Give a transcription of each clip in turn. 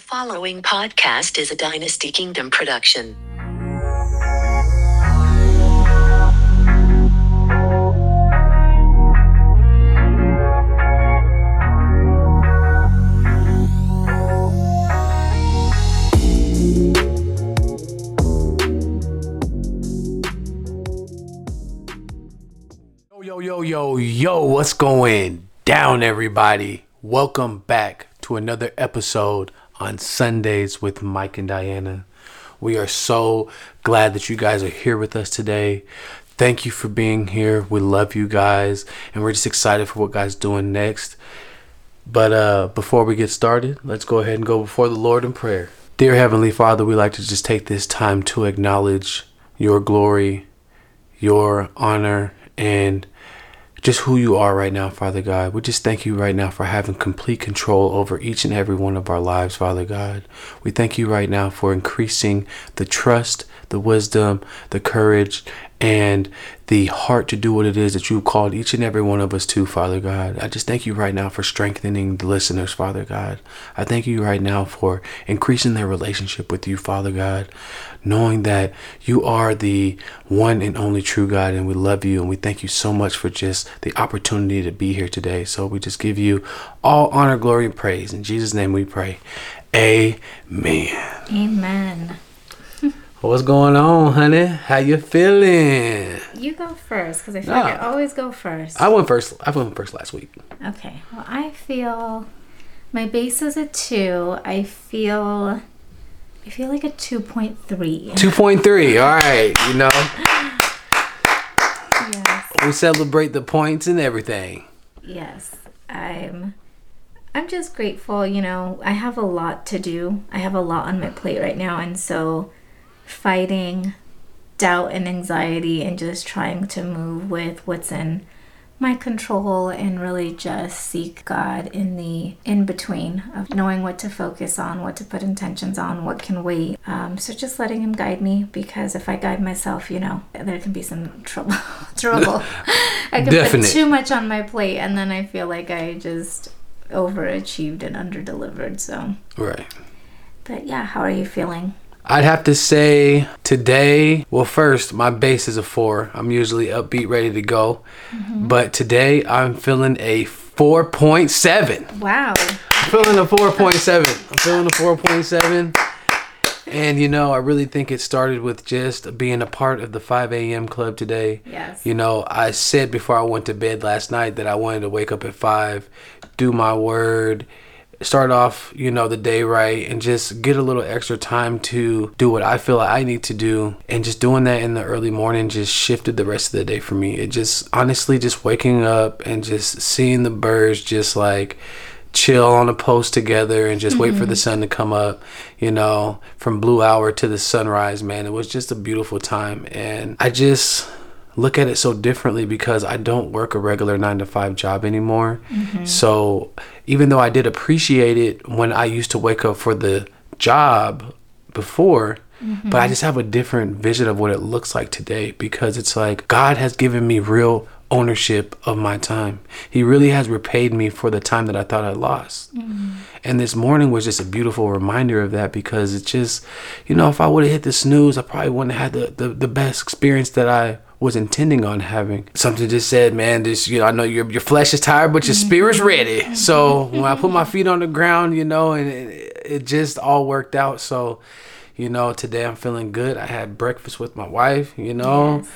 following podcast is a Dynasty Kingdom production. Yo, yo, yo, yo, yo what's going down, everybody? Welcome back to another episode on Sundays with Mike and Diana. We are so glad that you guys are here with us today. Thank you for being here. We love you guys, and we're just excited for what God's doing next. But uh, before we get started, let's go ahead and go before the Lord in prayer. Dear Heavenly Father, we like to just take this time to acknowledge your glory, your honor, and just who you are right now, Father God. We just thank you right now for having complete control over each and every one of our lives, Father God. We thank you right now for increasing the trust, the wisdom, the courage, and the heart to do what it is that you've called each and every one of us to, Father God. I just thank you right now for strengthening the listeners, Father God. I thank you right now for increasing their relationship with you, Father God, knowing that you are the one and only true God, and we love you, and we thank you so much for just the opportunity to be here today. So we just give you all honor, glory, and praise. In Jesus' name we pray. Amen. Amen. What's going on, honey? How you feeling? You go first because I feel Nah. like I always go first. I went first. I went first last week. okay. Well, I feel my base is a two. I feel I feel like a two point three. Two point three. All right. You know, Yes. we celebrate the points and everything. Yes. I'm. I'm just grateful. You know, I have a lot to do. I have a lot on my plate right now, and so fighting doubt and anxiety and just trying to move with what's in my control and really just seek God in the in between of knowing what to focus on, what to put intentions on, what can wait. Um, so just letting Him guide me because if I guide myself, you know, there can be some trouble. trouble. I can Definite. put too much on my plate and then I feel like I just overachieved and underdelivered. So, Right. but yeah, how are you feeling? I'd have to say today, well, first, my base is a four. I'm usually upbeat, ready to go. Mm-hmm. But today, I'm feeling a 4.7. Wow. I'm feeling a 4.7. I'm feeling a 4.7. And, you know, I really think it started with just being a part of the 5 a.m. club today. Yes. You know, I said before I went to bed last night that I wanted to wake up at 5, do my word, start off, you know, the day right, and just get a little extra time to do what I feel like I need to do. And just doing that in the early morning just shifted the rest of the day for me. It just, honestly, just waking up and just seeing the birds just like, chill on a post together and just wait for the mm-hmm. sun to come up, you know, from blue hour to the sunrise, man. It was just a beautiful time. And I just look at it so differently because I don't work a regular nine to five job anymore. Mm-hmm. So even though I did appreciate it when I used to wake up for the job before, but I mm-hmm. just have a different vision of what it looks like today because it's like God has given me real ownership of my time. He really has repaid me for the time that I thought I lost. Mm-hmm. And this morning was just a beautiful reminder of that because it's just, you know, if I would have hit the snooze, I probably wouldn't have had the, the, the best experience that I was intending on having. Something just said, man, this, you know, I know your, your flesh is tired, but your spirit's mm-hmm. ready. So when I put my feet on the ground, you know, and it, it just all worked out. So, you know, today I'm feeling good. I had breakfast with my wife, you know, Yes.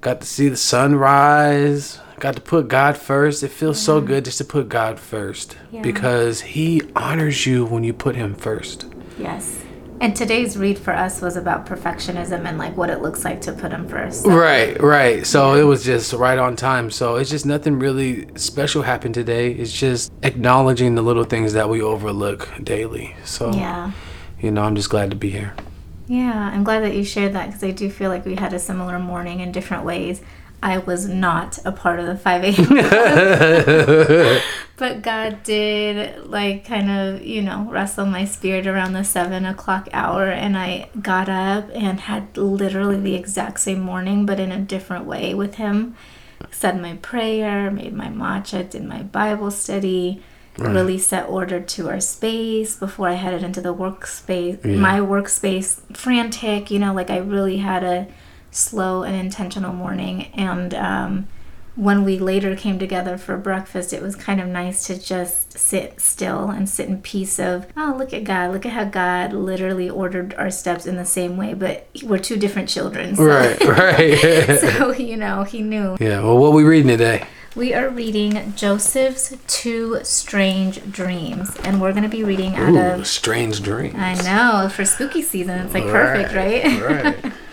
got to see the sunrise, got to put God first. It feels so good just to put God first Yeah. because He honors you when you put Him first. Yes. And today's read for us was about perfectionism and like what it looks like to put him first. Right, right. So it was just right on time. So it's just nothing really special happened today. It's just acknowledging the little things that we overlook daily. So, Yeah. you know, I'm just glad to be here. Yeah, I'm glad that you shared that because I do feel like we had a similar morning in different ways. I was not a part of the 5 a.m. but God did, like, kind of, you know, wrestle my spirit around the 7 o'clock hour. And I got up and had literally the exact same morning, but in a different way with Him. Said my prayer, made my matcha, did my Bible study, really set order to our space before I headed into the workspace, Yeah. my workspace, frantic, you know, like I really had a slow and intentional morning. And um, when we later came together for breakfast, it was kind of nice to just sit still and sit in peace of, oh, look at God. Look at how God literally ordered our steps in the same way, but we're two different children. So, Right, right. so you know, he knew. yeah. Well, what we reading today? We are reading Joseph's Two Strange Dreams, and we're going to be reading out Ooh, of. strange dream. I know, for spooky season, it's like perfect, right? Right.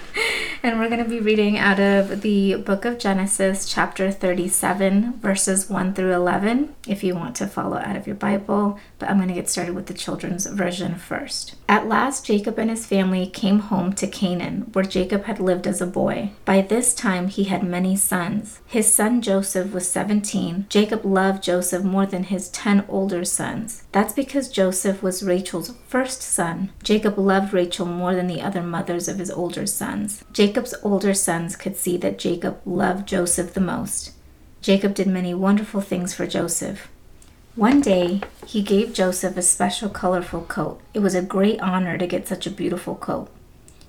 and we're going to be reading out of the book of Genesis, chapter 37, verses 1 through 11, if you want to follow out of your Bible. But I'm going to get started with the children's version first. At last, Jacob and his family came home to Canaan, where Jacob had lived as a boy. By this time, he had many sons. His son Joseph was 17. Jacob loved Joseph more than his 10 older sons. That's because Joseph was Rachel's first son. Jacob loved Rachel more than the other mothers of his older sons. Jacob's older sons could see that Jacob loved Joseph the most. Jacob did many wonderful things for Joseph. One day, he gave Joseph a special colorful coat. It was a great honor to get such a beautiful coat.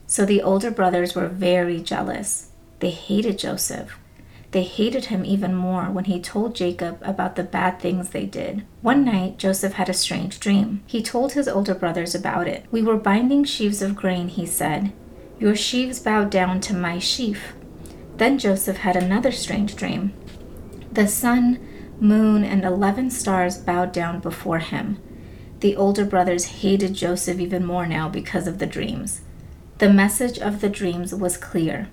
So the older brothers were very jealous. They hated Joseph. They hated him even more when he told Jacob about the bad things they did. One night, Joseph had a strange dream. He told his older brothers about it. We were binding sheaves of grain, he said. Your sheaves bowed down to my sheaf. Then Joseph had another strange dream. The sun, moon, and eleven stars bowed down before him. The older brothers hated Joseph even more now because of the dreams. The message of the dreams was clear.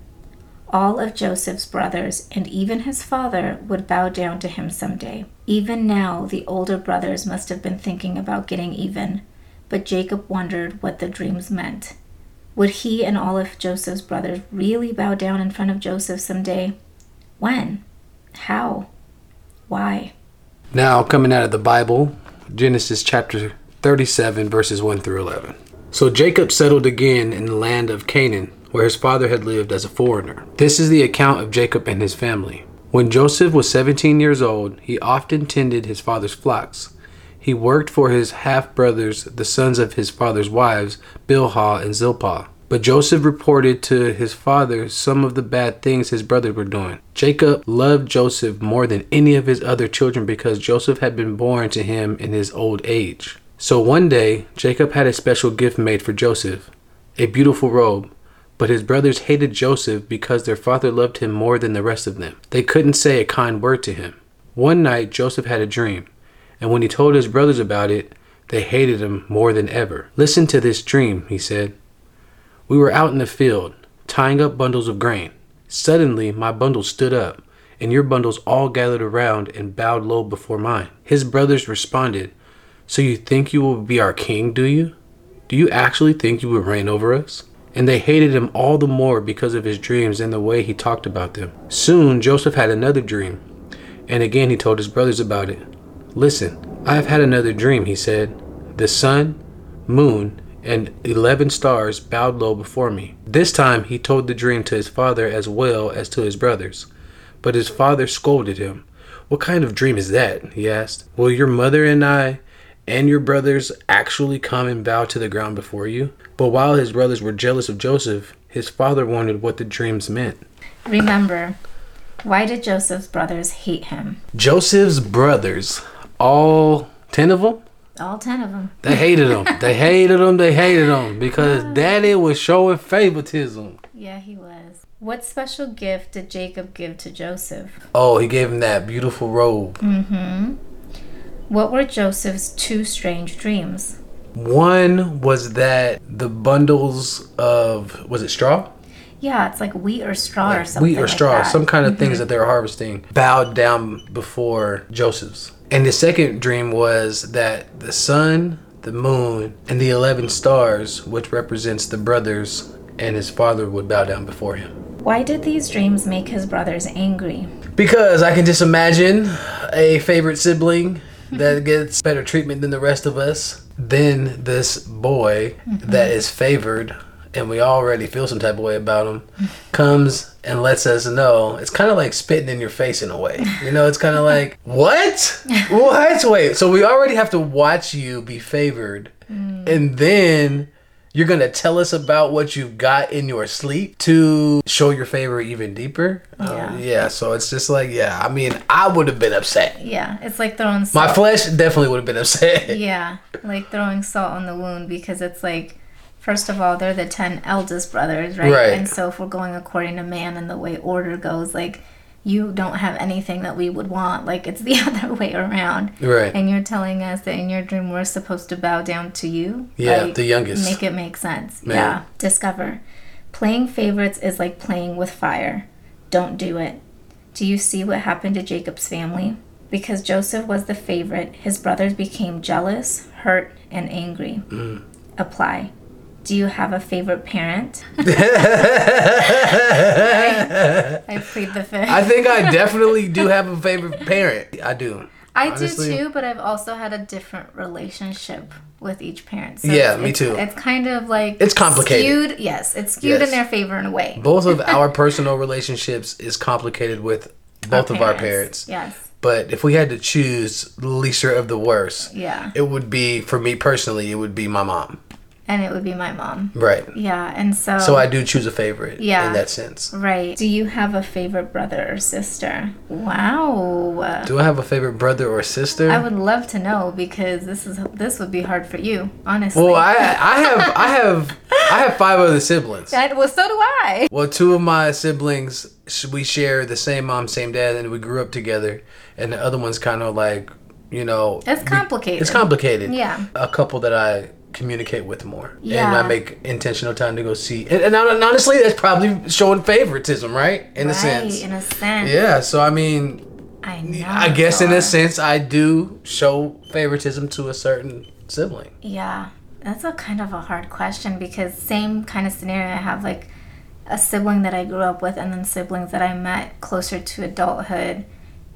All of Joseph's brothers and even his father would bow down to him someday. Even now, the older brothers must have been thinking about getting even, but Jacob wondered what the dreams meant. Would he and all of Joseph's brothers really bow down in front of Joseph someday? When? How? Why? Now, coming out of the Bible, Genesis chapter 37, verses 1 through 11. So Jacob settled again in the land of Canaan, where his father had lived as a foreigner. This is the account of Jacob and his family. When Joseph was 17 years old, he often tended his father's flocks. He worked for his half brothers, the sons of his father's wives, Bilhah and Zilpah. But Joseph reported to his father some of the bad things his brothers were doing. Jacob loved Joseph more than any of his other children because Joseph had been born to him in his old age. So one day, Jacob had a special gift made for Joseph a beautiful robe. But his brothers hated Joseph because their father loved him more than the rest of them. They couldn't say a kind word to him. One night, Joseph had a dream, and when he told his brothers about it, they hated him more than ever. Listen to this dream, he said. We were out in the field, tying up bundles of grain. Suddenly, my bundle stood up, and your bundles all gathered around and bowed low before mine. His brothers responded, So you think you will be our king, do you? Do you actually think you will reign over us? And they hated him all the more because of his dreams and the way he talked about them. Soon, Joseph had another dream, and again he told his brothers about it. Listen, I have had another dream, he said. The sun, moon, and eleven stars bowed low before me. This time he told the dream to his father as well as to his brothers. But his father scolded him. What kind of dream is that? he asked. Will your mother and I and your brothers actually come and bow to the ground before you? But while his brothers were jealous of Joseph, his father wondered what the dreams meant. Remember, why did Joseph's brothers hate him? Joseph's brothers, all ten of them, All ten of them. they hated him. they hated him. They hated him because daddy was showing favoritism. Yeah, he was. What special gift did Jacob give to Joseph? Oh, he gave him that beautiful robe. Mm-hmm. What were Joseph's two strange dreams? One was that the bundles of was it straw? Yeah, it's like wheat or straw or something. wheat or like straw, that. Mm-hmm. some kind of things that they were harvesting, bowed down before Joseph's. And the second dream was that the sun, the moon, and the eleven stars, which represents the brothers and his father, would bow down before him. Why did these dreams make his brothers angry? Because I can just imagine a favorite sibling that gets better treatment than the rest of us. Then this boy that is favored and we already feel some type of way about them, comes and lets us know. It's kind of like spitting in your face in a way. You know, it's kind of like, what? What? Wait, so we already have to watch you be favored, and then you're gonna tell us about what you've got in your sleep to show your favor even deeper. Uh, Yeah. yeah. So it's just like, yeah. I mean, I would have been upset. Yeah, it's like throwing My flesh definitely would have been upset. yeah, like throwing salt on the wound because it's like, first of all, they're the 10 eldest brothers, right? Right. And so if we're going according to man and the way order goes, like, you don't have anything that we would want. Like, it's the other way around. Right. And you're telling us that in your dream we're supposed to bow down to you? Yeah, Like, the youngest. Make it make sense. Man. Yeah. Discover. Playing favorites is like playing with fire. Don't do it. Do you see what happened to Jacob's family? Because Joseph was the favorite, his brothers became jealous, hurt, and angry. Mm. Apply. Do you have a favorite parent? I, I plead the fifth. I think I definitely do have a favorite parent. I do. I honestly. do too, but I've also had a different relationship with each parent. So Yeah, me too. It's kind of like It's complicated. Skewed, yes, it's skewed Yes. in their favor in a way. Both of our personal relationships is complicated with both of our parents. Yes. But if we had to choose the lesser of the worst, Yeah. it would be for me personally. It would be my mom. And it would be my mom. Right. Yeah, and so So I do choose a favorite. Yeah. In that sense. Right. Do you have a favorite brother or sister? Wow. Do I have a favorite brother or sister? I would love to know because this is this would be hard for you, honestly. well, I I have I have I have five other siblings. that, well, so do I. Well, two of my siblings we share the same mom, same dad, and we grew up together. And the other one's kind of like, you know, It's complicated. It's complicated. Yeah. A couple that I communicate with more, and I make intentional time to go see. And, and, and honestly, that's probably showing favoritism, right? In a sense. in a sense. Yeah. So I mean, I know. I guess in a sense, I do show favoritism to a certain sibling. Yeah, that's a kind of a hard question because same kind of scenario. I have like a sibling that I grew up with, and then siblings that I met closer to adulthood,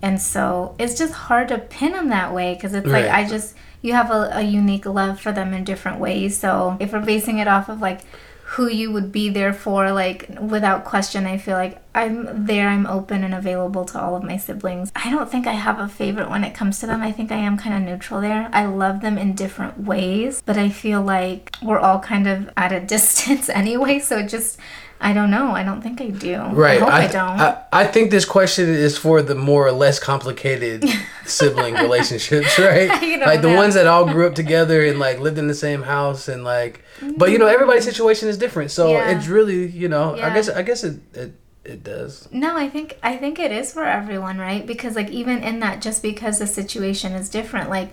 and so it's just hard to pin them that way because it's like I just you have a, a unique love for them in different ways. So if we're basing it off of like who you would be there for, like without question, I feel like I'm there. I'm open and available to all of my siblings. I don't think I have a favorite when it comes to them. I think I am kind of neutral there. I love them in different ways, but I feel like we're all kind of at a distance anyway. So it just, I don't know. I don't think I do. Right. I hope I, th- don't. I, I think this question is for the more or less complicated sibling relationships, right? Like the ones that all grew up together and like lived in the same house and like, but you know mm-hmm. everybody's situation is different, so Yeah. it's really you know I guess I guess it it, it does. No, I think I think it is for everyone, right? Because like even in that just because the situation is different, like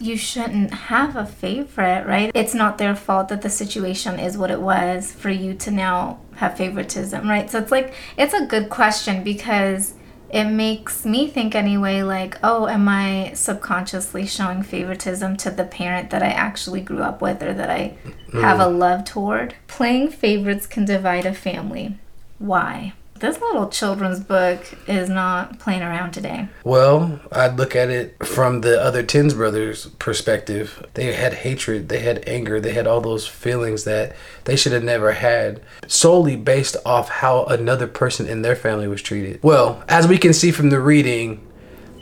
you shouldn't have a favorite, right? It's not their fault that the situation is what it was for you to now have favoritism, right? So it's like it's a good question because it makes me think anyway like, oh, am I subconsciously showing favoritism to the parent that I actually grew up with or that I have a mm. love toward? Playing favorites can divide a family. Why? This little children's book is not playing around today. Well, I'd look at it from the other Tins brothers' perspective. They had hatred, they had anger, they had all those feelings that they should have never had, solely based off how another person in their family was treated. Well, as we can see from the reading,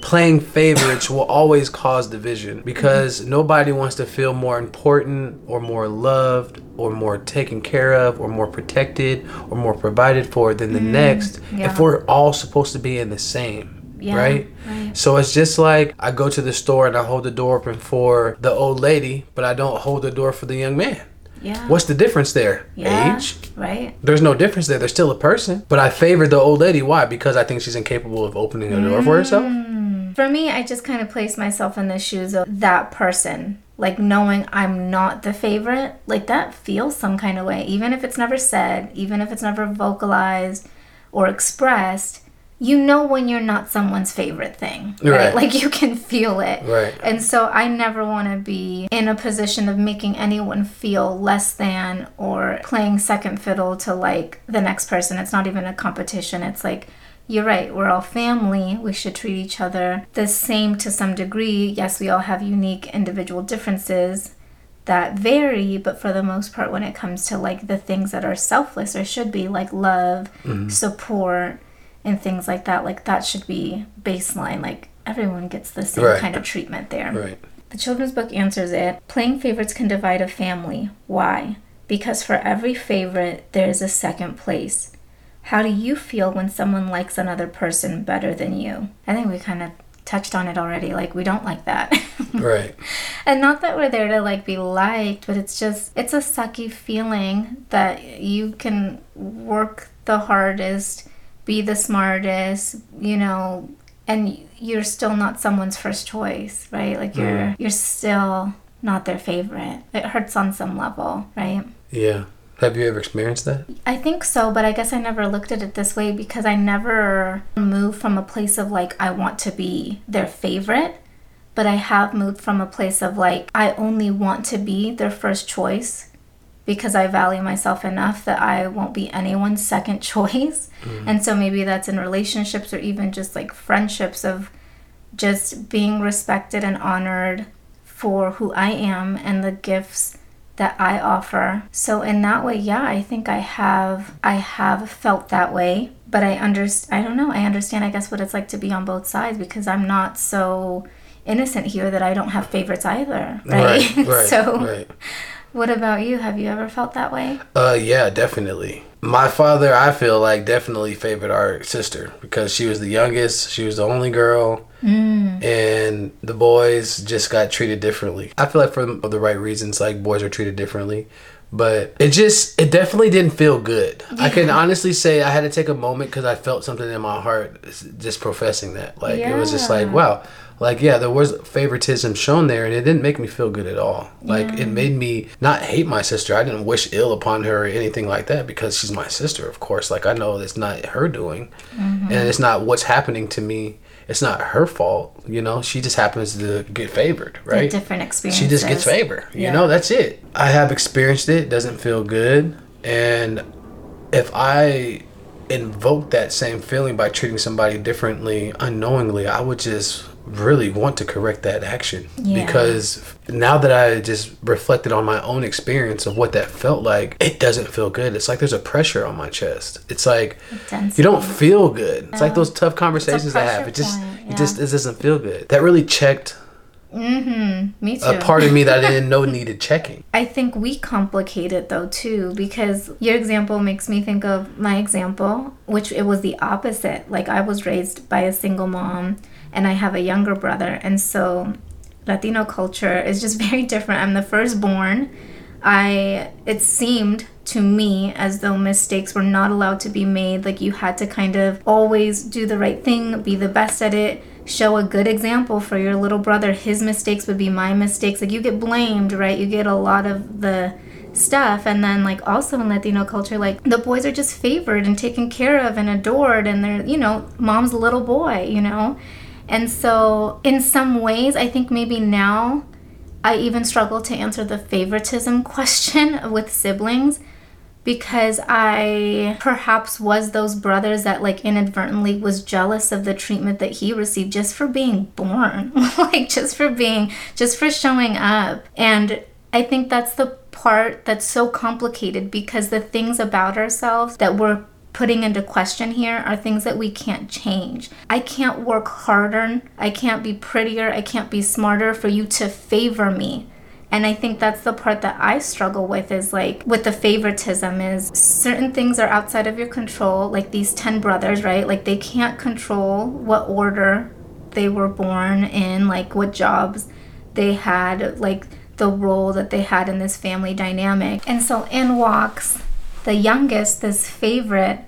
playing favorites will always cause division because nobody wants to feel more important or more loved or more taken care of or more protected or more provided for than the mm, next yeah. if we're all supposed to be in the same Yeah, right? right. So it's just like I go to the store and I hold the door open for the old lady, but I don't hold the door for the young man. Yeah. What's the difference there? yeah, Age? Right. There's no difference there. They're still a person. But I favor the old lady. Why? Because I think she's incapable of opening a door for herself. Mm. For me, I just kind of place myself in the shoes of that person. Like knowing I'm not the favorite, like that feels some kind of way. Even if it's never said, even if it's never vocalized or expressed, you know when you're not someone's favorite thing. Right? Right. Like you can feel it. Right. And so I never want to be in a position of making anyone feel less than or playing second fiddle to like the next person. It's not even a competition. It's like, you're right, we're all family. We should treat each other the same to some degree. Yes, we all have unique individual differences, that vary, but for the most part, when it comes to like the things that are selfless or should be like love, mm-hmm. support, and things like that, like that should be baseline. Like everyone gets the same Right. kind of treatment there. Right. The children's book answers it. Playing favorites can divide a family. Why? Because for every favorite, there is a second place. How do you feel when someone likes another person better than you? I think we kind of touched on it already. Like, we don't like that. Right. and not that we're there to like be liked, but it's just, it's a sucky feeling that you can work the hardest, be the smartest, you know, and you're still not someone's first choice, right? Like you're mm. you're still not their favorite. It hurts on some level, right? Yeah. Have you ever experienced that? I think so, but I guess I never looked at it this way because I never moved from a place of like I want to be their favorite, but I have moved from a place of like I only want to be their first choice because I value myself enough that I won't be anyone's second choice. Mm-hmm. And so maybe that's in relationships or even just like friendships of just being respected and honored for who I am and the gifts that I offer. So in that way, yeah, I think I have I have felt that way, but I understand I don't know, I understand I guess what it's like to be on both sides because I'm not so innocent here that I don't have favorites either, right? Right. so right. what about you? Have you ever felt that way? Uh, yeah, definitely. My father, I feel like, definitely favored our sister because she was the youngest. She was the only girl, mm. and the boys just got treated differently. I feel like for the right reasons, like boys are treated differently. But it just, it definitely didn't feel good. I can honestly say I had to take a moment because I felt something in my heart just professing that. Like, it was just like, wow. Like, yeah, there was favoritism shown there, and it didn't make me feel good at all. Like, it made me not hate my sister. I didn't wish ill upon her or anything like that because she's my sister, of course. Like, I know it's not her doing, mm-hmm. and it's not what's happening to me. It's not her fault, you know. She just happens to get favored, right? different experience She just gets favor. You Yeah. know, that's it. I have experienced it. Doesn't feel good. And if I invoke that same feeling by treating somebody differently unknowingly, I would just really want to correct that action. Yeah. Because now that I just reflected on my own experience of what that felt like, it doesn't feel good. It's like there's a pressure on my chest. It's like you don't feel good. It's like those tough conversations I have. It just point, it just it doesn't feel good. That really checked mm-hmm. Me too. a part of me that I didn't know needed checking. I think we complicate it though too because your example makes me think of my example, which it was the opposite. Like I was raised by a single mom and I have a younger brother and so Latino culture is just very different. I'm the firstborn. I it seemed to me as though mistakes were not allowed to be made. Like you had to kind of always do the right thing, be the best at it, show a good example for your little brother. His mistakes would be my mistakes. Like you get blamed, right? You get a lot of the stuff and then like also in latino culture like the boys are just favored and taken care of and adored and they're you know mom's little boy you know and so in some ways i think maybe now I even struggle to answer the favoritism question with siblings because I perhaps was those brothers that like inadvertently was jealous of the treatment that he received just for being born, like just for being just for showing up. And I think that's the part that's so complicated because the things about ourselves that we're putting into question here are things that we can't change. I can't work harder, I can't be prettier, I can't be smarter for you to favor me. And I think that's the part that I struggle with is like with the favoritism is certain things are outside of your control, like these 10 brothers, right? Like they can't control what order they were born in, like what jobs they had, like the role that they had in this family dynamic. And so in walks the youngest, this favorite,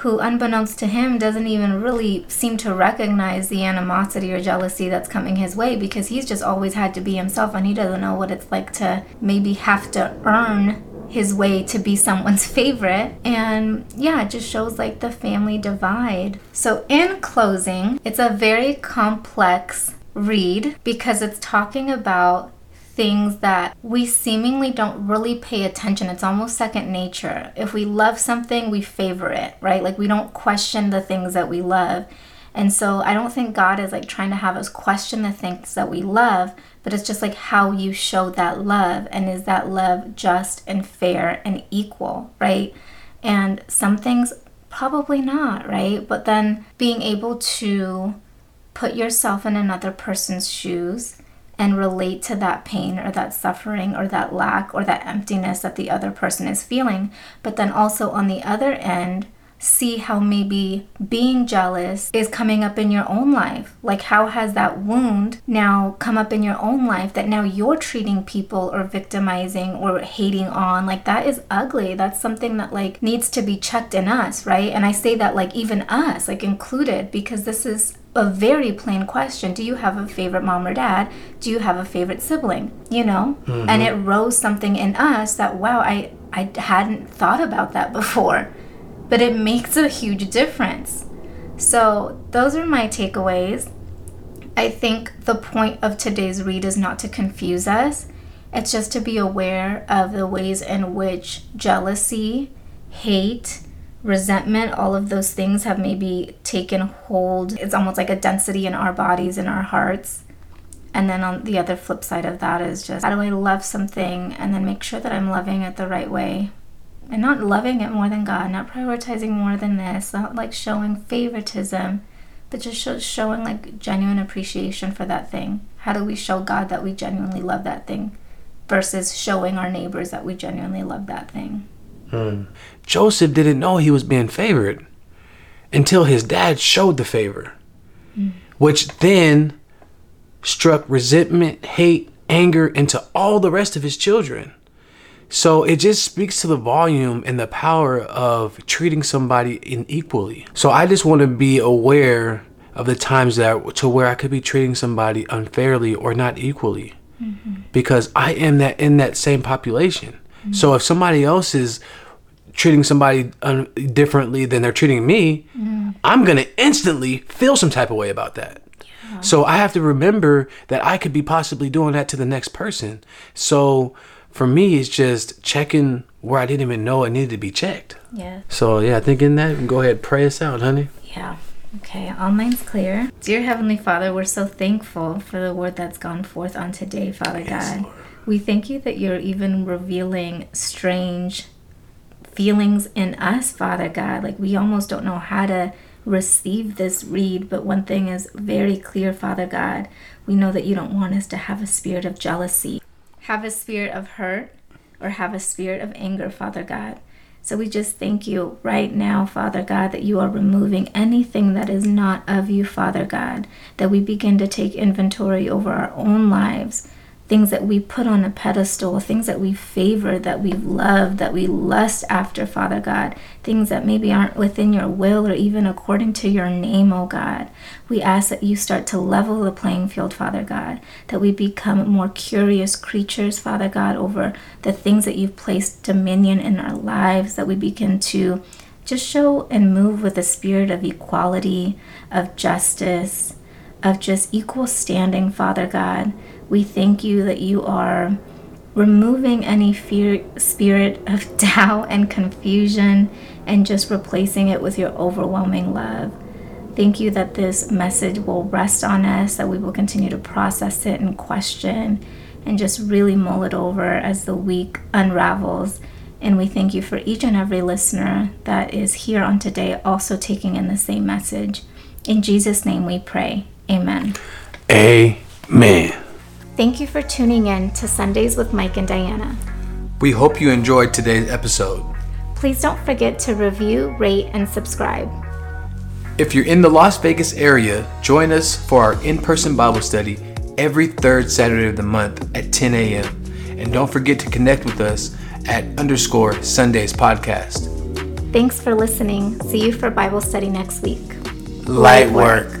who, unbeknownst to him, doesn't even really seem to recognize the animosity or jealousy that's coming his way because he's just always had to be himself and he doesn't know what it's like to maybe have to earn his way to be someone's favorite. And yeah, it just shows like the family divide. So, in closing, it's a very complex read because it's talking about things that we seemingly don't really pay attention. It's almost second nature. If we love something, we favor it, right? Like we don't question the things that we love. And so I don't think God is like trying to have us question the things that we love, but it's just like how you show that love and is that love just and fair and equal, right? And some things probably not, right? But then being able to put yourself in another person's shoes and relate to that pain or that suffering or that lack or that emptiness that the other person is feeling. But then also on the other end, see how maybe being jealous is coming up in your own life. Like, how has that wound now come up in your own life that now you're treating people or victimizing or hating on? Like, that is ugly. That's something that, like, needs to be checked in us, right? And I say that, like, even us, like, included, because this is a very plain question do you have a favorite mom or dad do you have a favorite sibling you know mm-hmm. and it rose something in us that wow i i hadn't thought about that before but it makes a huge difference. So, those are my takeaways. I think the point of today's read is not to confuse us, it's just to be aware of the ways in which jealousy, hate, resentment, all of those things have maybe taken hold. It's almost like a density in our bodies, in our hearts. And then on the other flip side of that is just how do I love something and then make sure that I'm loving it the right way? and not loving it more than God, not prioritizing more than this, not like showing favoritism, but just show, showing like genuine appreciation for that thing. How do we show God that we genuinely love that thing versus showing our neighbors that we genuinely love that thing? Hmm. Joseph didn't know he was being favored until his dad showed the favor, mm. which then struck resentment, hate, anger into all the rest of his children. So it just speaks to the volume and the power of treating somebody in equally. So I just want to be aware of the times that to where I could be treating somebody unfairly or not equally. Mm-hmm. Because I am that in that same population. Mm-hmm. So if somebody else is treating somebody un- differently than they're treating me, mm-hmm. I'm going to instantly feel some type of way about that. Yeah. So I have to remember that I could be possibly doing that to the next person. So for me, it's just checking where I didn't even know it needed to be checked. Yeah. So yeah, I think in that, go ahead, pray us out, honey. Yeah. Okay, all minds clear. Dear Heavenly Father, we're so thankful for the word that's gone forth on today, Father yes, God. Lord. We thank you that you're even revealing strange feelings in us, Father God. Like we almost don't know how to receive this read, but one thing is very clear, Father God. We know that you don't want us to have a spirit of jealousy have a spirit of hurt or have a spirit of anger, Father God. So we just thank you right now, Father God, that you are removing anything that is not of you, Father God, that we begin to take inventory over our own lives things that we put on a pedestal, things that we favor, that we love, that we lust after, Father God, things that maybe aren't within your will or even according to your name, oh God. We ask that you start to level the playing field, Father God, that we become more curious creatures, Father God, over the things that you've placed dominion in our lives, that we begin to just show and move with a spirit of equality, of justice, of just equal standing, Father God we thank you that you are removing any fear, spirit of doubt and confusion and just replacing it with your overwhelming love. Thank you that this message will rest on us, that we will continue to process it and question and just really mull it over as the week unravels. And we thank you for each and every listener that is here on today, also taking in the same message. In Jesus' name we pray. Amen. Amen. Thank you for tuning in to Sundays with Mike and Diana. We hope you enjoyed today's episode. Please don't forget to review, rate, and subscribe. If you're in the Las Vegas area, join us for our in person Bible study every third Saturday of the month at 10 a.m. And don't forget to connect with us at underscore Sundays podcast. Thanks for listening. See you for Bible study next week. Light work.